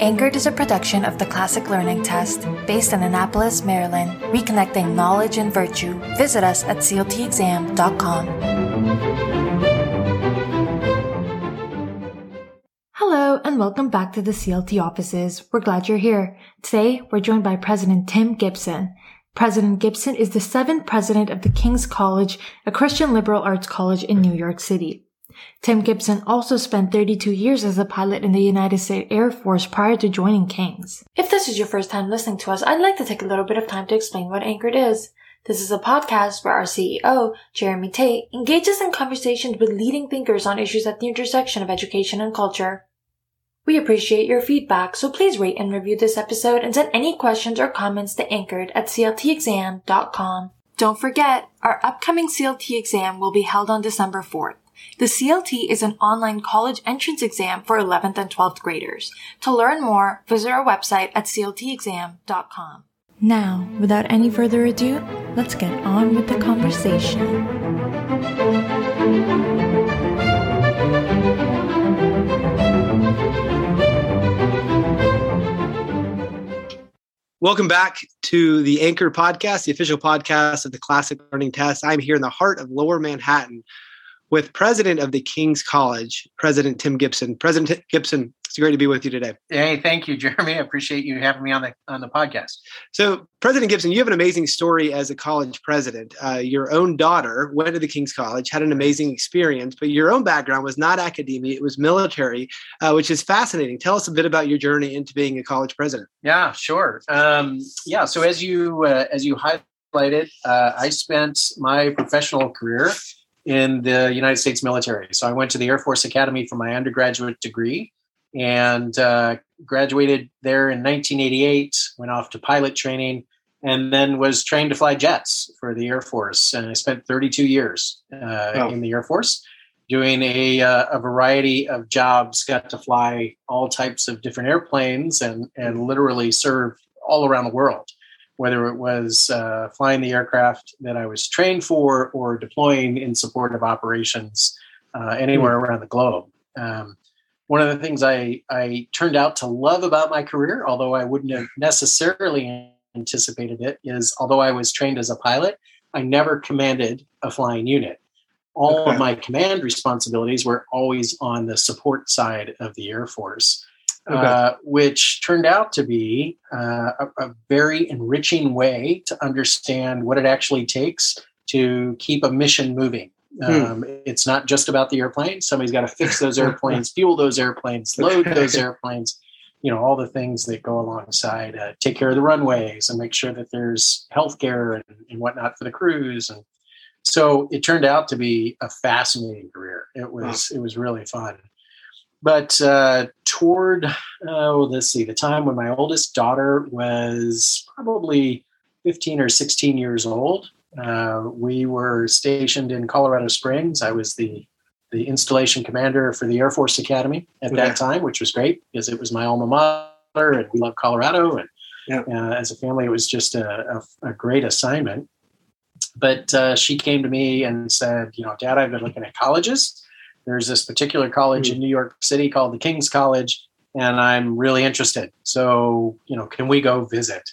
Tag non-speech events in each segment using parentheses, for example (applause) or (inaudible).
Anchored is a production of the Classic Learning Test based in Annapolis, Maryland, reconnecting knowledge and virtue. Visit us at cltexam.com. Hello and welcome back to the CLT offices. We're glad you're here. Today, we're joined by President Tim Gibson. President Gibson is the seventh president of the King's College, a Christian liberal arts college in New York City. Tim Gibson also spent 32 years as a pilot in the United States Air Force prior to joining King's. If this is your first time listening to us, I'd like to take a little bit of time to explain what Anchored is. This is a podcast where our CEO, Jeremy Tate, engages in conversations with leading thinkers on issues at the intersection of education and culture. We appreciate your feedback, so please rate and review this episode and send any questions or comments to anchored at cltexam.com. Don't forget, our upcoming CLT exam will be held on December 4th. The CLT is an online college entrance exam for 11th and 12th graders. To learn more, visit our website at cltexam.com. Now, without any further ado, let's get on with the conversation. Welcome back to the Anchor Podcast, the official podcast of the Classic Learning Test. I'm here in the heart of Lower Manhattan with President of the King's College, President Tim Gibson. President Gibson, it's great to be with you today. Hey, thank you, (laughs) Jeremy. I appreciate you having me on the on the podcast. So, President Gibson, you have an amazing story as a college president. Uh, your own daughter went to the King's College, had an amazing experience, but your own background was not academia; it was military, uh, which is fascinating. Tell us a bit about your journey into being a college president. Yeah, sure. Um, yeah, so as you uh, as you highlighted, uh, I spent my professional career in the United States military. So I went to the Air Force Academy for my undergraduate degree and uh, graduated there in 1988. Went off to pilot training and then was trained to fly jets for the Air Force. And I spent 32 years uh, oh. in the Air Force doing a, uh, a variety of jobs. Got to fly all types of different airplanes and and literally serve all around the world whether it was uh, flying the aircraft that I was trained for or deploying in support of operations uh, anywhere mm. around the globe. Um, one of the things I, I turned out to love about my career, although I wouldn't have necessarily anticipated it, is although I was trained as a pilot, I never commanded a flying unit. All okay. of my command responsibilities were always on the support side of the Air Force okay. uh, which turned out to be uh, a, a, very enriching way to understand what it actually takes to keep a mission moving. Hmm. Um, It's not just about the airplane. Somebody's got to fix those (laughs) airplanes, fuel those airplanes, load those airplanes. You know all the things that go alongside. Uh, take care of the runways and make sure that there's health care and, and whatnot for the crews. And so it turned out to be a fascinating career. It was wow. it was really fun but uh, toward oh let's see the time when my oldest daughter was probably 15 or 16 years old uh, we were stationed in colorado springs. I was the the installation commander for the air force academy at that time which was great because it was my alma mater and we love colorado and yeah. uh, as a family it was just a, a, a great assignment. But uh, she came to me and said you know dad i've been looking at colleges there's this particular college mm-hmm. in New York City called the King's College, and I'm really interested. So, you know, can we go visit?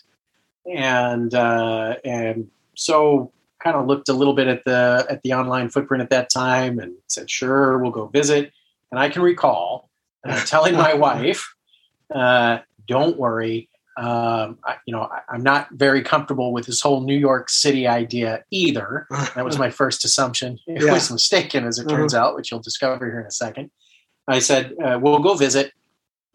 And uh, and so kind of looked a little bit at the at the online footprint at that time and said, sure, we'll go visit. And I can recall uh, telling my (laughs) wife, uh, "Don't worry, um, I, you know, I, am not very comfortable with this whole New York City idea either. That was (laughs) my first assumption. (laughs) It yeah. was mistaken, as it turns mm-hmm. out, which you'll discover here in a second. I said, uh, "We'll go visit.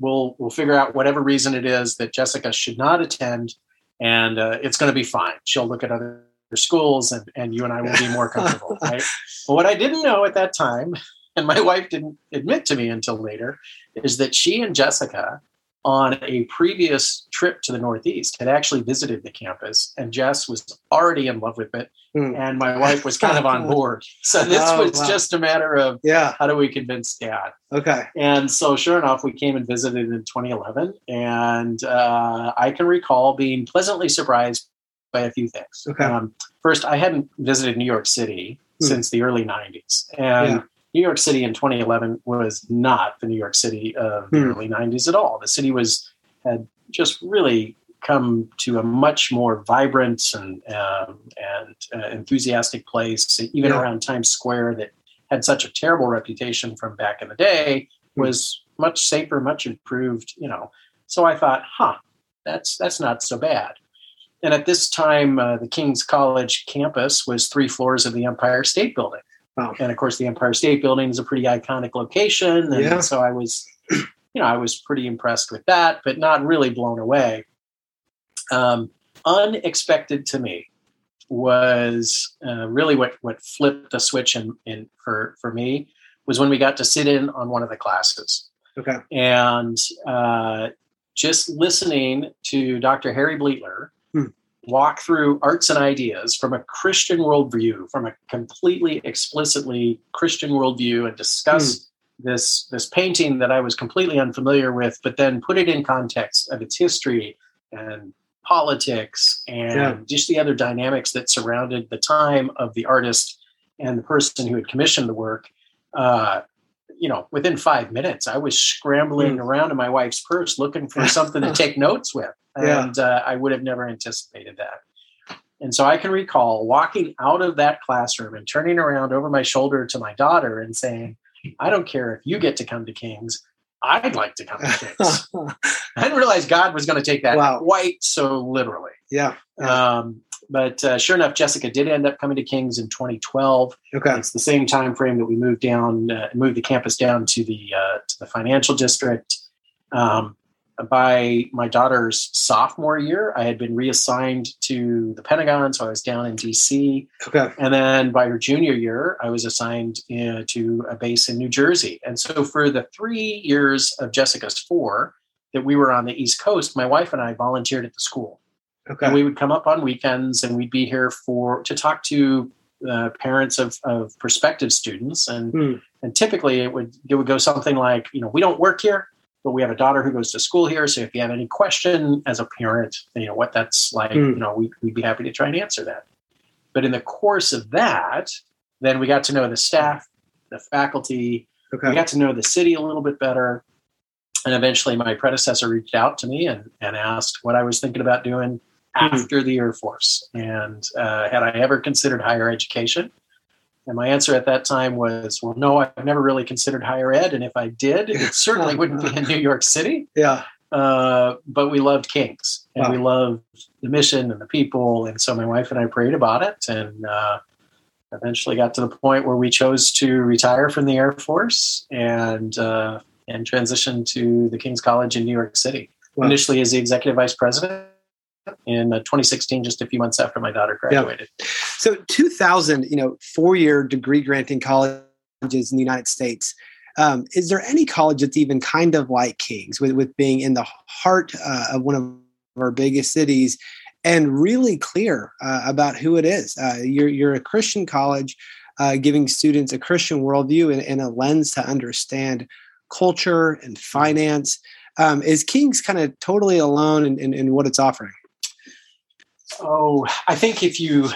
We'll we'll figure out whatever reason it is that Jessica should not attend, and uh, it's going to be fine. She'll look at other schools, and and you and I will be more comfortable." (laughs) right? But what I didn't know at that time, and my wife didn't admit to me until later, is that she and Jessica on a previous trip to the Northeast had actually visited the campus, and Jess was already in love with it, mm. and my wife was kind of on (laughs) board. So this oh, was wow. just a matter of yeah, how do we convince Dad? Okay. And so, sure enough, we came and visited in 2011, and uh, I can recall being pleasantly surprised by a few things. Okay. Um, first, I hadn't visited New York City mm. since the early 90s, and yeah New York City in 2011 was not the New York City of the Hmm. early 90s at all. The city was had just really come to a much more vibrant and um, and uh, enthusiastic place, even Yeah. around Times Square that had such a terrible reputation from back in the day Hmm. was much safer, much improved. You know, so I thought, huh, that's that's not so bad. And at this time, uh, the King's College campus was three floors of the Empire State Building. Wow. And of course, the Empire State Building is a pretty iconic location. And Yeah. so I was, you know, I was pretty impressed with that, but not really blown away. Um, unexpected to me was uh, really what, what flipped the switch in, in for, for me was when we got to sit in on one of the classes Okay. and uh, just listening to Dr. Harry Bleattler Hmm. Walk through arts and ideas from a Christian worldview, from a completely explicitly Christian worldview, and discuss this this painting that I was completely unfamiliar with, but then put it in context of its history and politics and Yeah. just the other dynamics that surrounded the time of the artist and the person who had commissioned the work. Uh, you know, within five minutes, I was scrambling around in my wife's purse looking for (laughs) something to take notes with. Yeah. And uh, I would have never anticipated that. And so I can recall walking out of that classroom and turning around over my shoulder to my daughter and saying, I don't care if you get to come to King's. I'd like to come to King's. (laughs) I didn't realize God was going to take that Wow. quite so literally. yeah. Yeah. Um, but uh, sure enough, Jessica did end up coming to King's in 2012. Okay. It's the same time frame that we moved down, uh, moved the campus down to the uh, to the financial district. Um, by my daughter's sophomore year, I had been reassigned to the Pentagon, so I was down in D.C. Okay. And then by her junior year, I was assigned uh, to a base in New Jersey. And so for the three years of Jessica's four that we were on the East Coast, my wife and I volunteered at the school Okay. and we would come up on weekends and we'd be here for to talk to uh, parents of, of prospective students and Hmm. and typically it would it would go something like you know we don't work here but we have a daughter who goes to school here so if you have any question as a parent you know what that's like Hmm. you know we, we'd be happy to try and answer that but in the course of that then we got to know the staff the faculty we got to know the city a little bit better. And eventually, my predecessor reached out to me and, and asked what I was thinking about doing after the Air Force. And uh, had I ever considered higher education? And my answer at that time was, well, no, I've never really considered higher ed. And if I did, it (laughs) certainly wouldn't be in New York City. Yeah. Uh, but we loved Kings and Wow. we loved the mission and the people. And so my wife and I prayed about it and uh, eventually got to the point where we chose to retire from the Air Force and uh, and transition to the King's College in New York City. Wow. Initially as the executive vice president in uh, 2016, just a few months after my daughter graduated. So 2000, you know, four-year degree granting colleges in the United States. Um, is there any college that's even kind of like King's, with, with being in the heart uh, of one of our biggest cities, and really clear uh, about who it is? Uh, you're you're a Christian college, uh, giving students a Christian worldview and, and a lens to understand culture and finance. Um, is King's kind of totally alone in, in, in what it's offering? Oh, I think if you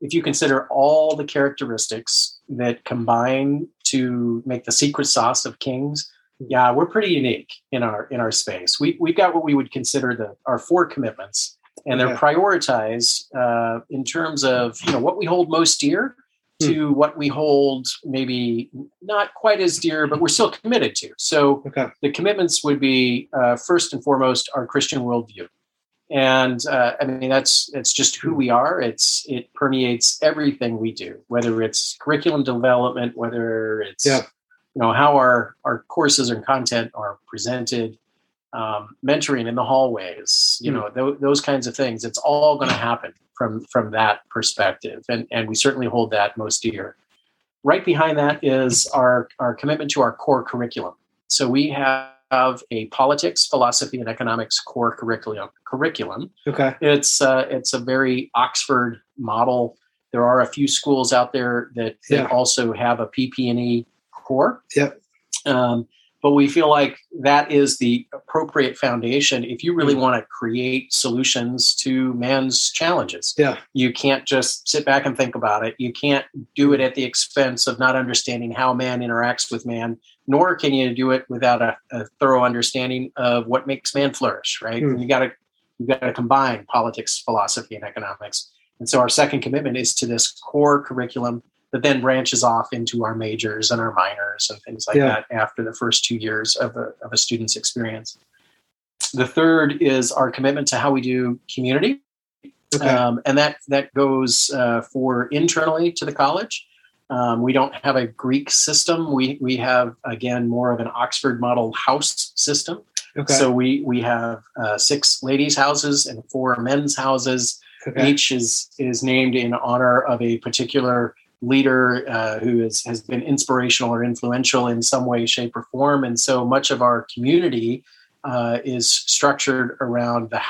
if you consider all the characteristics that combine to make the secret sauce of Kings, yeah, we're pretty unique in our in our space. We we've got what we would consider the our four commitments, and they're Okay. prioritized uh, in terms of you know what we hold most dear to what we hold maybe not quite as dear, but we're still committed to. So Okay. the commitments would be uh, first and foremost our Christian worldview, and uh, I mean that's it's just who we are. It's it permeates everything we do, whether it's curriculum development, whether it's Yeah. you know how our our courses and content are presented, um, mentoring in the hallways, you Mm. know tho- those kinds of things. It's all going to happen from from that perspective, and and we certainly hold that most dear. Right behind that is our our commitment to our core curriculum. So we have a politics, philosophy, and economics core curriculum. Curriculum. Okay. It's uh, it's a very Oxford model. There are a few schools out there that, that Yeah. also have a PP&E core. Yep. Um, but we feel like that is the appropriate foundation if you really mm. want to create solutions to man's challenges. Yeah. You can't just sit back and think about it. You can't do it at the expense of not understanding how man interacts with man, nor can you do it without a, a thorough understanding of what makes man flourish, right? Mm. You got to you got to combine politics, philosophy, and economics. And so our second commitment is to this core curriculum that then branches off into our majors and our minors and things like yeah. that after the first two years of a, of a student's experience. The third is our commitment to how we do community. Okay. Um, and that, that goes uh, for internally to the college. Um, we don't have a Greek system. We, we have, again, more of an Oxford model house system. Okay. So we, we have uh, six ladies' houses and four men's houses. Okay. Each is, is named in honor of a particular leader uh, who is, has been inspirational or influential in some way, shape, or form. And so much of our community uh, is structured around the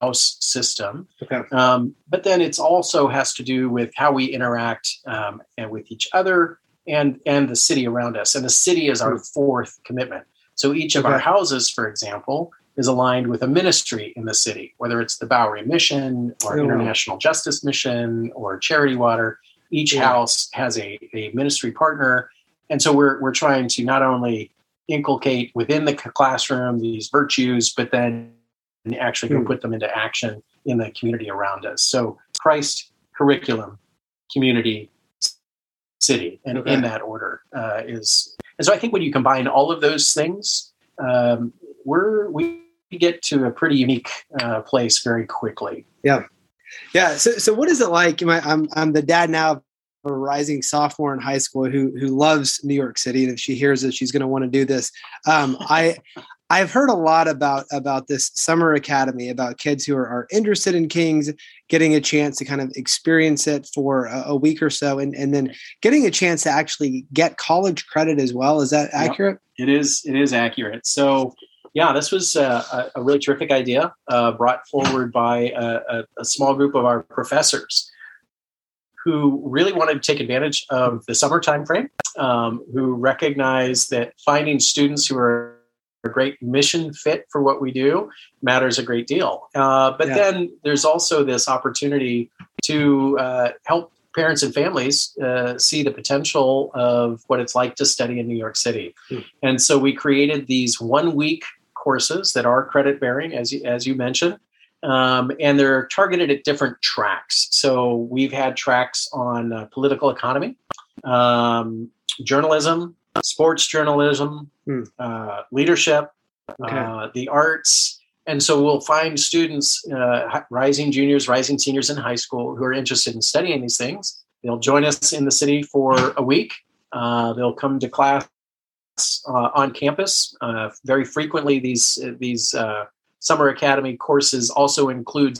house system. Okay. Um, but then it also has to do with how we interact um, and with each other and and the city around us. And the city is our hmm. fourth commitment. So each of okay. our houses, for example, is aligned with a ministry in the city, whether it's the Bowery Mission or oh, International wow. Justice Mission or Charity Water each house has a, a ministry partner. And so we're, we're trying to not only inculcate within the classroom these virtues but then actually go mm. put them into action in the community around us. So christ curriculum community city and okay. in that order uh, is and so i think when you combine all of those things um, we're we get to a pretty unique uh, place very quickly. Yeah yeah. So, so what is it like? I'm, I'm the dad now of a rising sophomore in high school who, who loves New York City. And if she hears it, she's going to want to do this. Um, I, I've heard a lot about, about this summer academy, about kids who are, are interested in Kings, getting a chance to kind of experience it for a, a, week or so, and, and then getting a chance to actually get college credit as well. Is that accurate? Yep, it is. It is accurate. So yeah, this was uh, a, a, really terrific idea uh, brought forward by a, a, small group of our professors who really wanted to take advantage of the summer time frame, um, who recognize that finding students who are a great mission fit for what we do matters a great deal. Uh, but yeah. then there's also this opportunity to uh, help parents and families uh, see the potential of what it's like to study in New York City. Hmm. And so we created these one week courses that are credit bearing, as you, as you mentioned, um, and they're targeted at different tracks. So we've had tracks on uh, political economy, um, journalism, sports journalism, hmm. uh, leadership, okay. uh, the arts. And so we'll find students, uh, rising juniors, rising seniors in high school who are interested in studying these things. They'll join us in the city for a week. Uh, they'll come to class uh, on campus. Uh, very frequently, these these uh, summer academy courses also include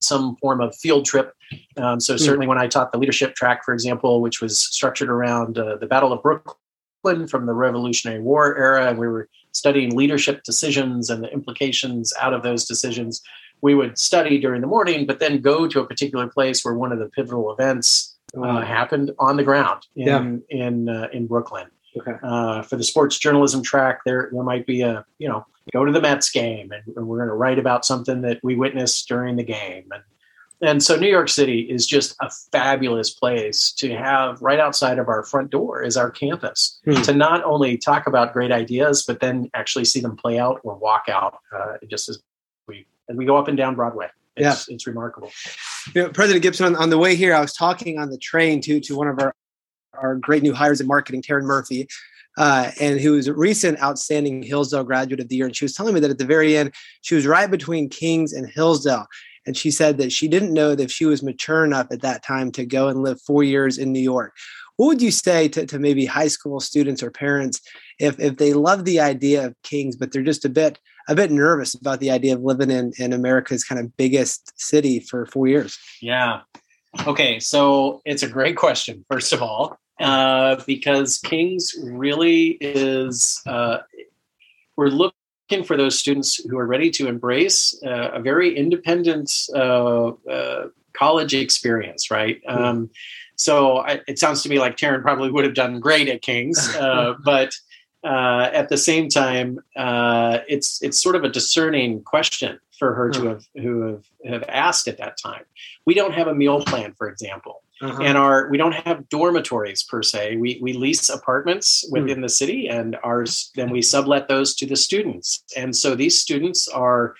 some form of field trip. Um, so hmm. certainly, when I taught the leadership track, for example, which was structured around uh, the Battle of Brooklyn from the Revolutionary War era, and we were studying leadership decisions and the implications out of those decisions. We would study during the morning, but then go to a particular place where one of the pivotal events uh, happened on the ground in yeah. in uh, in Brooklyn. Okay. Uh, for the sports journalism track, there there might be a you know go to the Mets game and, and we're going to write about something that we witnessed during the game and and so New York City is just a fabulous place to have right outside of our front door is our campus hmm. to not only talk about great ideas but then actually see them play out or walk out uh, just as we and we go up and down Broadway. It's, yeah. it's remarkable. You know, President Gibson, on, on the way here, I was talking on the train to to one of our our great new hires in marketing, Taryn Murphy, uh, and who is a recent outstanding Hillsdale graduate of the year. And she was telling me that at the very end, she was right between Kings and Hillsdale. And she said that she didn't know that she was mature enough at that time to go and live four years in New York. What would you say to, to maybe high school students or parents if, if they love the idea of Kings, but they're just a bit a bit nervous about the idea of living in, in America's kind of biggest city for four years? Yeah. Okay, so it's a great question, first of all, uh, because King's really is, uh, we're looking for those students who are ready to embrace uh, a very independent uh, uh, college experience, right? Um, so I, it sounds to me like Taryn probably would have done great at King's, (laughs) uh, but uh, at the same time, uh, it's it's sort of a discerning question for her to have who have, have asked at that time. We don't have a meal plan, for example. Uh-huh. And our we don't have dormitories per se. We we lease apartments hmm. within the city, and ours then we sublet those to the students. And so these students are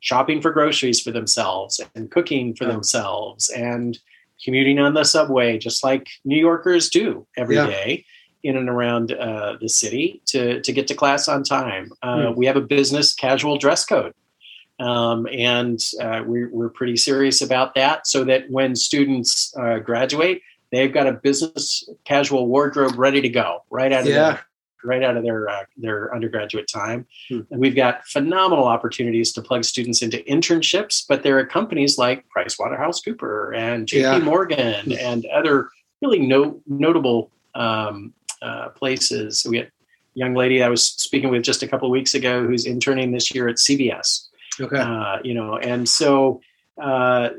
shopping for groceries for themselves and cooking for oh. themselves and commuting on the subway, just like New Yorkers do every yeah. day in and around uh, the city to, to get to class on time. Uh, mm. We have a business casual dress code. Um, and uh, we're, we're pretty serious about that so that when students uh, graduate, they've got a business casual wardrobe ready to go right out of yeah. their, right out of their uh, their undergraduate time. Hmm. And we've got phenomenal opportunities to plug students into internships, but there are companies like PricewaterhouseCooper and JP yeah. Morgan hmm. and other really no, notable um, uh, places. We had a young lady I was speaking with just a couple of weeks ago who's interning this year at CVS. Okay. Uh, you know, and so uh,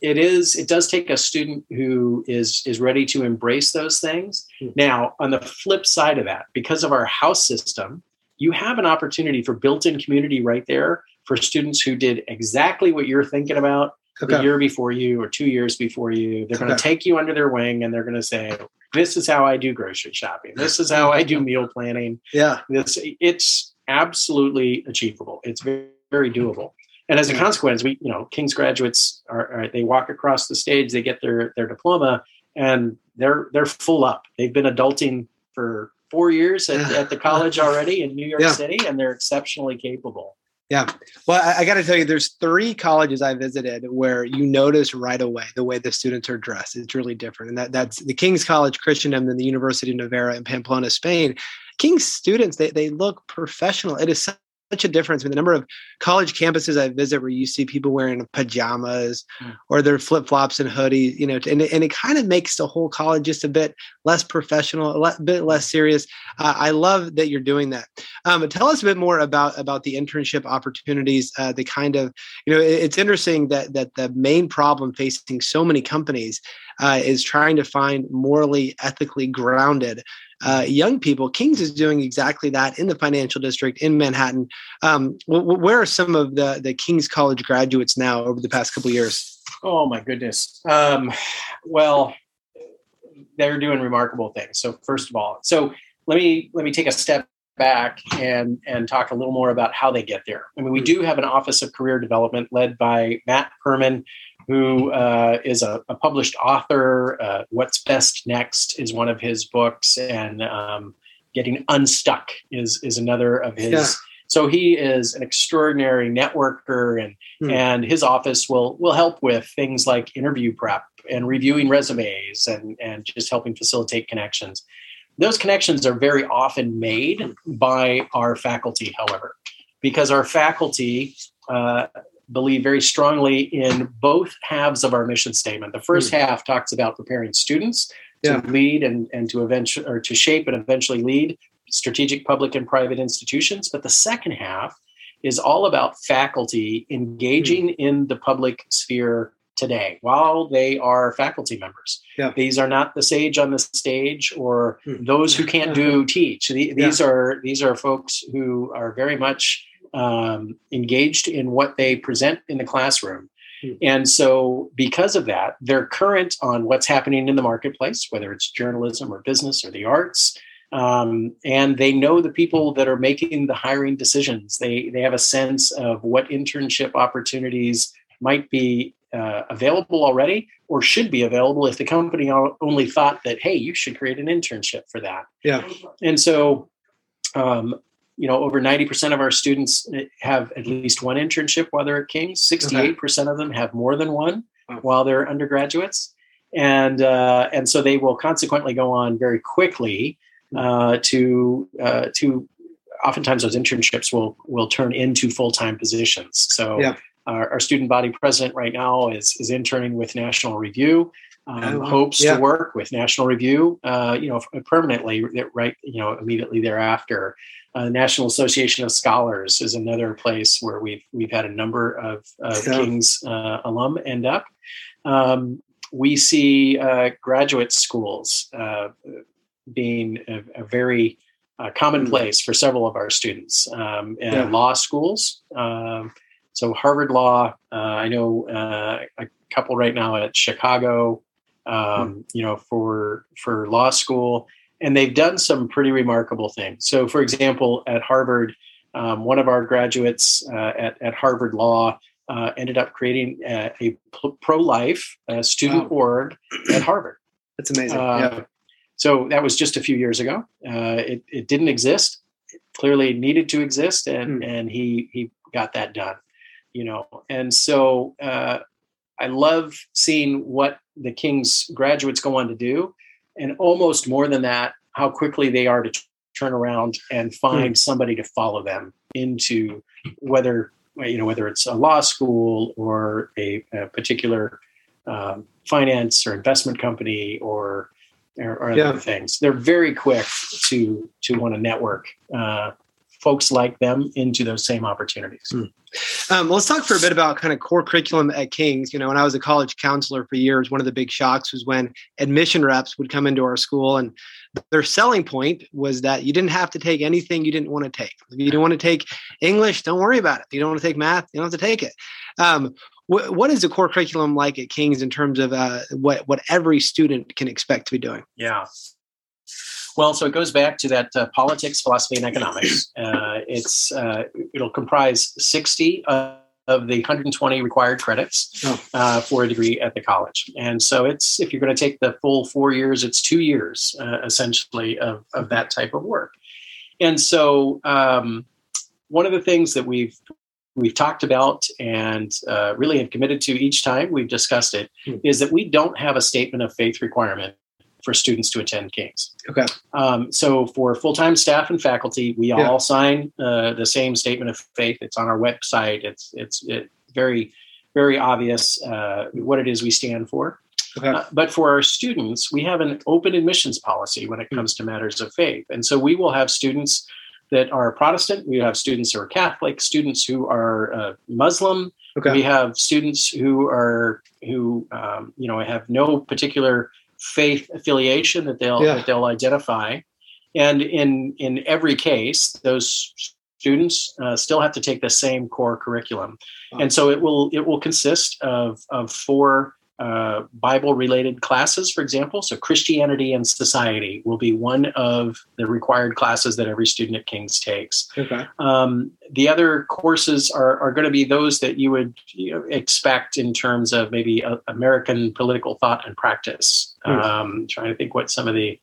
it is. It does take a student who is is ready to embrace those things. Mm-hmm. Now, on the flip side of that, because of our house system, you have an opportunity for built-in community right there for students who did exactly what you're thinking about okay. the year before you or two years before you. They're okay. going to take you under their wing and they're going to say, "This is how I do grocery shopping. This is how I do (laughs) meal planning." Yeah, this it's absolutely achievable. It's very, very doable. And as a consequence, we, you know, King's graduates are, are, they walk across the stage, they get their their diploma, and they're they're full up. They've been adulting for four years at, at the college already in New York yeah. City, and they're exceptionally capable. Yeah. Well, I, I got to tell you, there's three colleges I visited where you notice right away the way the students are dressed. It's really different. And that, that's the King's College Christendom and the University of Navarra in Pamplona, Spain. King's students, they, they look professional. It is such a difference with the number of college campuses I visit where you see people wearing pajamas mm. or their flip flops and hoodies, you know, and, and it kind of makes the whole college just a bit less professional, a bit less serious. Uh, I love that you're doing that. Um, tell us a bit more about about the internship opportunities. Uh, the kind of, you know, it, it's interesting that that the main problem facing so many companies uh, is trying to find morally, ethically grounded uh, young people. Kings is doing exactly that in the financial district in Manhattan. Um, where are some of the the King's College graduates now over the past couple years? Oh my goodness. Um, well, they're doing remarkable things. So first of all, so let me let me take a step back and and talk a little more about how they get there. I mean, we hmm. do have an Office of Career Development led by Matt Perman, who uh, is a, a, published author. Uh, What's Best Next is one of his books, and um, Getting Unstuck is is another of his. Yeah. So he is an extraordinary networker, and hmm. and his office will will help with things like interview prep and reviewing resumes, and and just helping facilitate connections. Those connections are very often made by our faculty, however, because our faculty uh, believe very strongly in both halves of our mission statement. The first mm. half talks about preparing students yeah. to lead and, and to eventually or to shape and eventually lead strategic public and private institutions. But the second half is all about faculty engaging mm. in the public sphere today while they are faculty members. Yeah. These are not the sage on the stage or mm. those who can't do (laughs) teach. These yeah. are these are folks who are very much um, engaged in what they present in the classroom. Mm. And so, because of that, they're current on what's happening in the marketplace, whether it's journalism or business or the arts. Um, and they know the people that are making the hiring decisions. They, they have a sense of what internship opportunities might be uh, available already or should be available if the company only thought that, hey, you should create an internship for that. Yeah. And so, um, you know, over 90% of our students eh, have at least one internship while they're at King's. 68% okay. of them have more than one wow. while they're undergraduates. And, uh, and so they will consequently go on very quickly hmm. uh, to, uh, to oftentimes those internships will, will turn into full-time positions. So yeah. our, our, student body president right now is, is interning with National Review. Um, oh, hopes yeah. to work with National Review, uh, you know, permanently, right, you know, immediately thereafter. Uh, National Association of Scholars is another place where we've we've had a number of, of yeah. King's uh, alum end up. Um, we see uh, graduate schools uh, being a, a, very uh, commonplace for several of our students. Um, Yeah. Law schools. Um, so Harvard Law. Uh, I know uh, a couple right now at Chicago. Um, You know, for for law school, and they've done some pretty remarkable things. So, for example, at Harvard, um, one of our graduates uh, at at Harvard Law. Uh, ended up creating uh, a pro life uh, student Wow. org at Harvard. (clears throat) That's amazing. Uh, yeah. So that was just a few years ago. Uh, it, it didn't exist. It clearly needed to exist, and Hmm. and he he got that done. You know, and so uh, I love seeing what the King's graduates go on to do, and almost more than that, how quickly they are to t- turn around and find somebody to follow them into whether you know whether it's a law school or a, a particular um, finance or investment company or or, or Yeah. other things. They're very quick to to want to network uh, folks like them into those same opportunities. Um, let's talk for a bit about kind of core curriculum at King's. You know, when I was a college counselor for years, one of the big shocks was when admission reps would come into our school and their selling point was that you didn't have to take anything you didn't want to take. If you don't want to take English, don't worry about it. If you don't want to take math, you don't have to take it. Um, wh- what is the core curriculum like at King's in terms of uh, what what every student can expect to be doing? Yeah. Well, so it goes back to that uh, politics, philosophy, and economics. (clears throat) Uh, it's uh, it'll comprise sixty of, the 120 required credits Oh. uh, for a degree at the college, and so it's if you're going to take the full four years, it's two years uh, essentially of of that type of work. And so, um, one of the things that we've we've talked about and uh, really have committed to each time we've discussed it Hmm. is that we don't have a statement of faith requirement for students to attend King's. Okay. Um, so for full-time staff and faculty, we Yeah. all sign uh, the same statement of faith. It's on our website. It's it's it, very very obvious uh, what it is we stand for. Okay. Uh, but for our students, we have an open admissions policy when it comes to matters of faith, and so we will have students that are Protestant. We have students who are Catholic, students who are uh, Muslim. Okay. We have students who are who um, you know have no particular faith affiliation that they'll Yeah. that they'll identify, and in in every case, those students uh, still have to take the same core curriculum, and so it will it will consist of of four uh, Bible related classes, for example. So Christianity and society will be one of the required classes that every student at King's takes. Okay. Um, the other courses are, are going to be those that you would you know, expect in terms of maybe uh, American political thought and practice. Hmm. Um, trying to think what some of the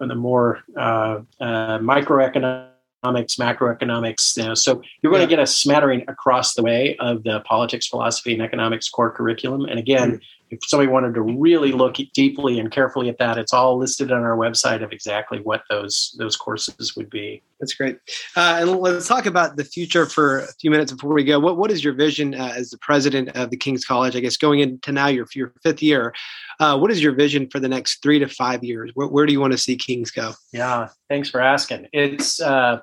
of the more uh, uh, microeconomics, macroeconomics. You know, so you're going Yeah. to get a smattering across the way of the politics, philosophy, and economics core curriculum. And again, Hmm. If somebody wanted to really look deeply and carefully at that, it's all listed on our website of exactly what those those courses would be. That's great. Uh, and let's talk about the future for a few minutes before we go. What What is your vision uh, as the president of the King's College? I guess going into now your your fifth year. Uh, what is your vision for the next three to five years? Where, where do you want to see King's go? Yeah, thanks for asking. It's uh,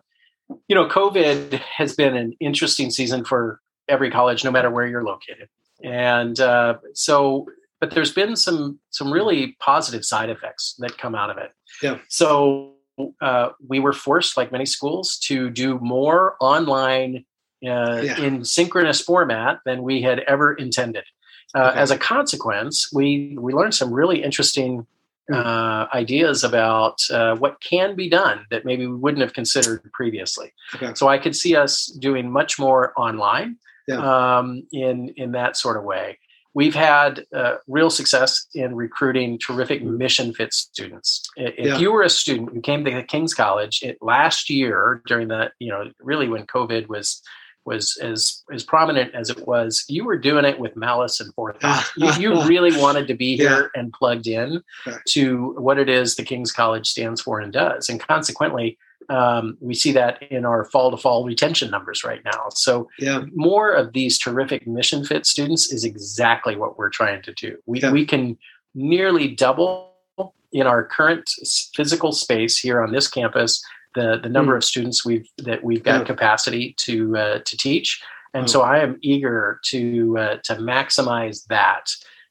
you know, COVID has been an interesting season for every college, no matter where you're located, and uh, so. But there's been some some really positive side effects that come out of it. Yeah. So uh, we were forced, like many schools, to do more online uh, Yeah. in synchronous format than we had ever intended. Uh, Okay. As a consequence, we we learned some really interesting Hmm. uh, ideas about uh, what can be done that maybe we wouldn't have considered previously. Okay. So I could see us doing much more online Yeah. um, in in that sort of way. We've had uh, real success in recruiting terrific mission fit students. If Yeah. you were a student who came to King's College it, last year during the you know really when COVID was was as as prominent as it was, you were doing it with malice and forethought. you, you (laughs) really wanted to be here and plugged in Okay. to what it is the King's College stands for and does, and consequently, um, we see that in our fall to fall retention numbers right now. So Yeah. more of these terrific mission fit students is exactly what we're trying to do. We Yeah. we can nearly double in our current physical space here on this campus the the number of students we've that we've got Hmm. Yeah. capacity to uh, to teach, and Oh. so I am eager to uh, to maximize that.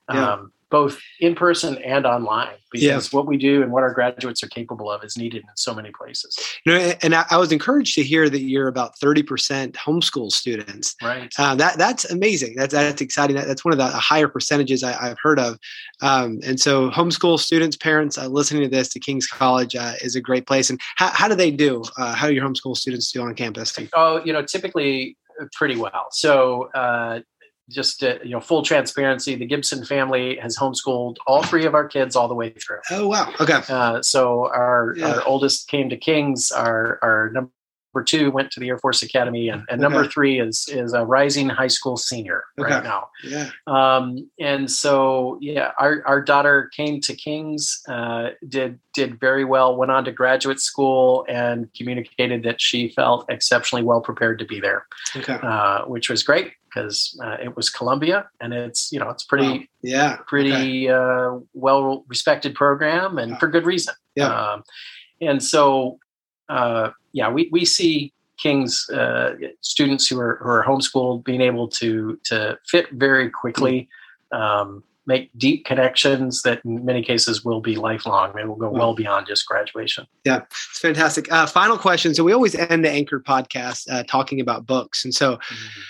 Um, both in person and online because yeah. what we do and what our graduates are capable of is needed in so many places. You know, and I, was encouraged to hear that you're about 30% homeschool students. Right. Um, that that's amazing. That's that's exciting. That, that's one of the higher percentages I, have heard of. Um, and so homeschool students, parents uh, listening to this to King's College uh, is a great place. And how, how do they do? Uh, how do your homeschool students do on campus? Oh, you know, typically pretty well. So uh, just uh, you know full transparency the gibson family has homeschooled all three of our kids all the way through oh wow okay uh, so our, yeah. our oldest came to kings our our number two went to the air force academy and, and okay. number three is is a rising high school senior okay. right now yeah um, and so yeah our, our daughter came to kings uh, did did very well went on to graduate school and communicated that she felt exceptionally well prepared to be there okay. Uh, which was great because uh, it was Columbia, and it's you know it's pretty wow. yeah pretty okay. uh, well respected program, and for good reason. Yeah, um, and so uh, yeah, we we see King's uh, students who are who are homeschooled being able to to fit very quickly. Um, make deep connections that in many cases will be lifelong and will go well beyond just graduation. Yeah, it's fantastic. Uh, final question. So we always end the Anchor podcast uh, talking about books, and so mm-hmm.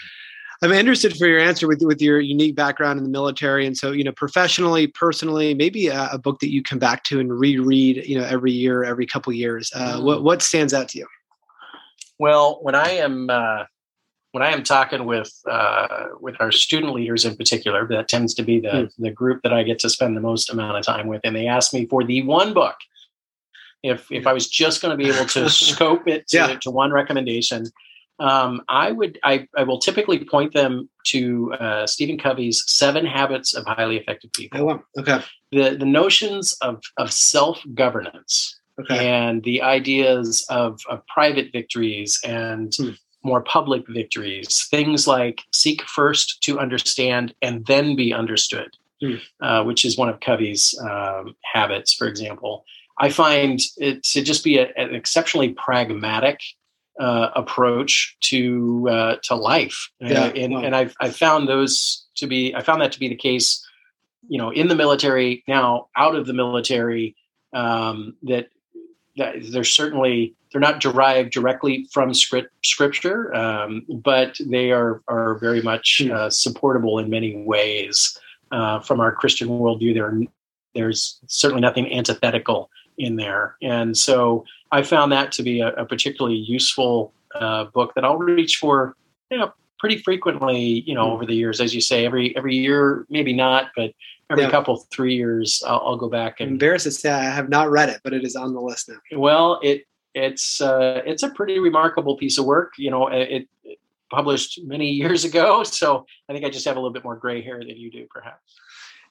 I'm interested for your answer with with your unique background in the military, and so you know, professionally, personally, maybe a, a book that you come back to and reread, you know, every year, every couple years. Uh, mm. What what stands out to you? Well, when I am uh, when I am talking with uh, with our student leaders in particular, that tends to be the mm. the group that I get to spend the most amount of time with, and they ask me for the one book. If if I was just going to be able to (laughs) scope it to, yeah. to one recommendation, um, I would I, I will typically point them to uh, Stephen Covey's Seven Habits of Highly Effective People. Oh, okay. The the notions of of self governance okay. and the ideas of, of private victories and hmm. more public victories. Things like seek first to understand and then be understood, hmm. uh, which is one of Covey's um, habits, for example. I find it to just be a, an exceptionally pragmatic uh, approach to uh, to life, yeah, and, wow. and I've I found those to be I found that to be the case, you know, in the military now, out of the military, um, that that they're certainly they're not derived directly from script, scripture, um, but they are are very much hmm. uh, supportable in many ways uh, from our Christian worldview. There, there's certainly nothing antithetical in there, and so I found that to be a, a particularly useful uh, book that I'll reach for, you know, pretty frequently, you know, mm. over the years. As you say, every every year, maybe not, but every yeah. couple three years, I'll, I'll, go back and. I'm embarrassed to say I have not read it, but it is on the list now. Well, it it's uh, it's a pretty remarkable piece of work. You know, it, it published many (laughs) years ago, so I think I just have a little bit more gray hair than you do, perhaps.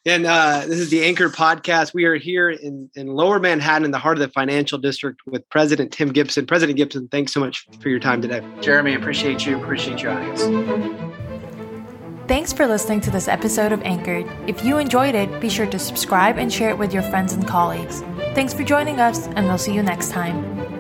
And uh, this is the Anchor podcast. We are here in, in Lower Manhattan, in the heart of the financial district, with President Tim Gibson. President Gibson, thanks so much for your time today. Jeremy, appreciate you. Appreciate your audience. Thanks for listening to this episode of Anchored. If you enjoyed it, be sure to subscribe and share it with your friends and colleagues. Thanks for joining us, and we'll see you next time.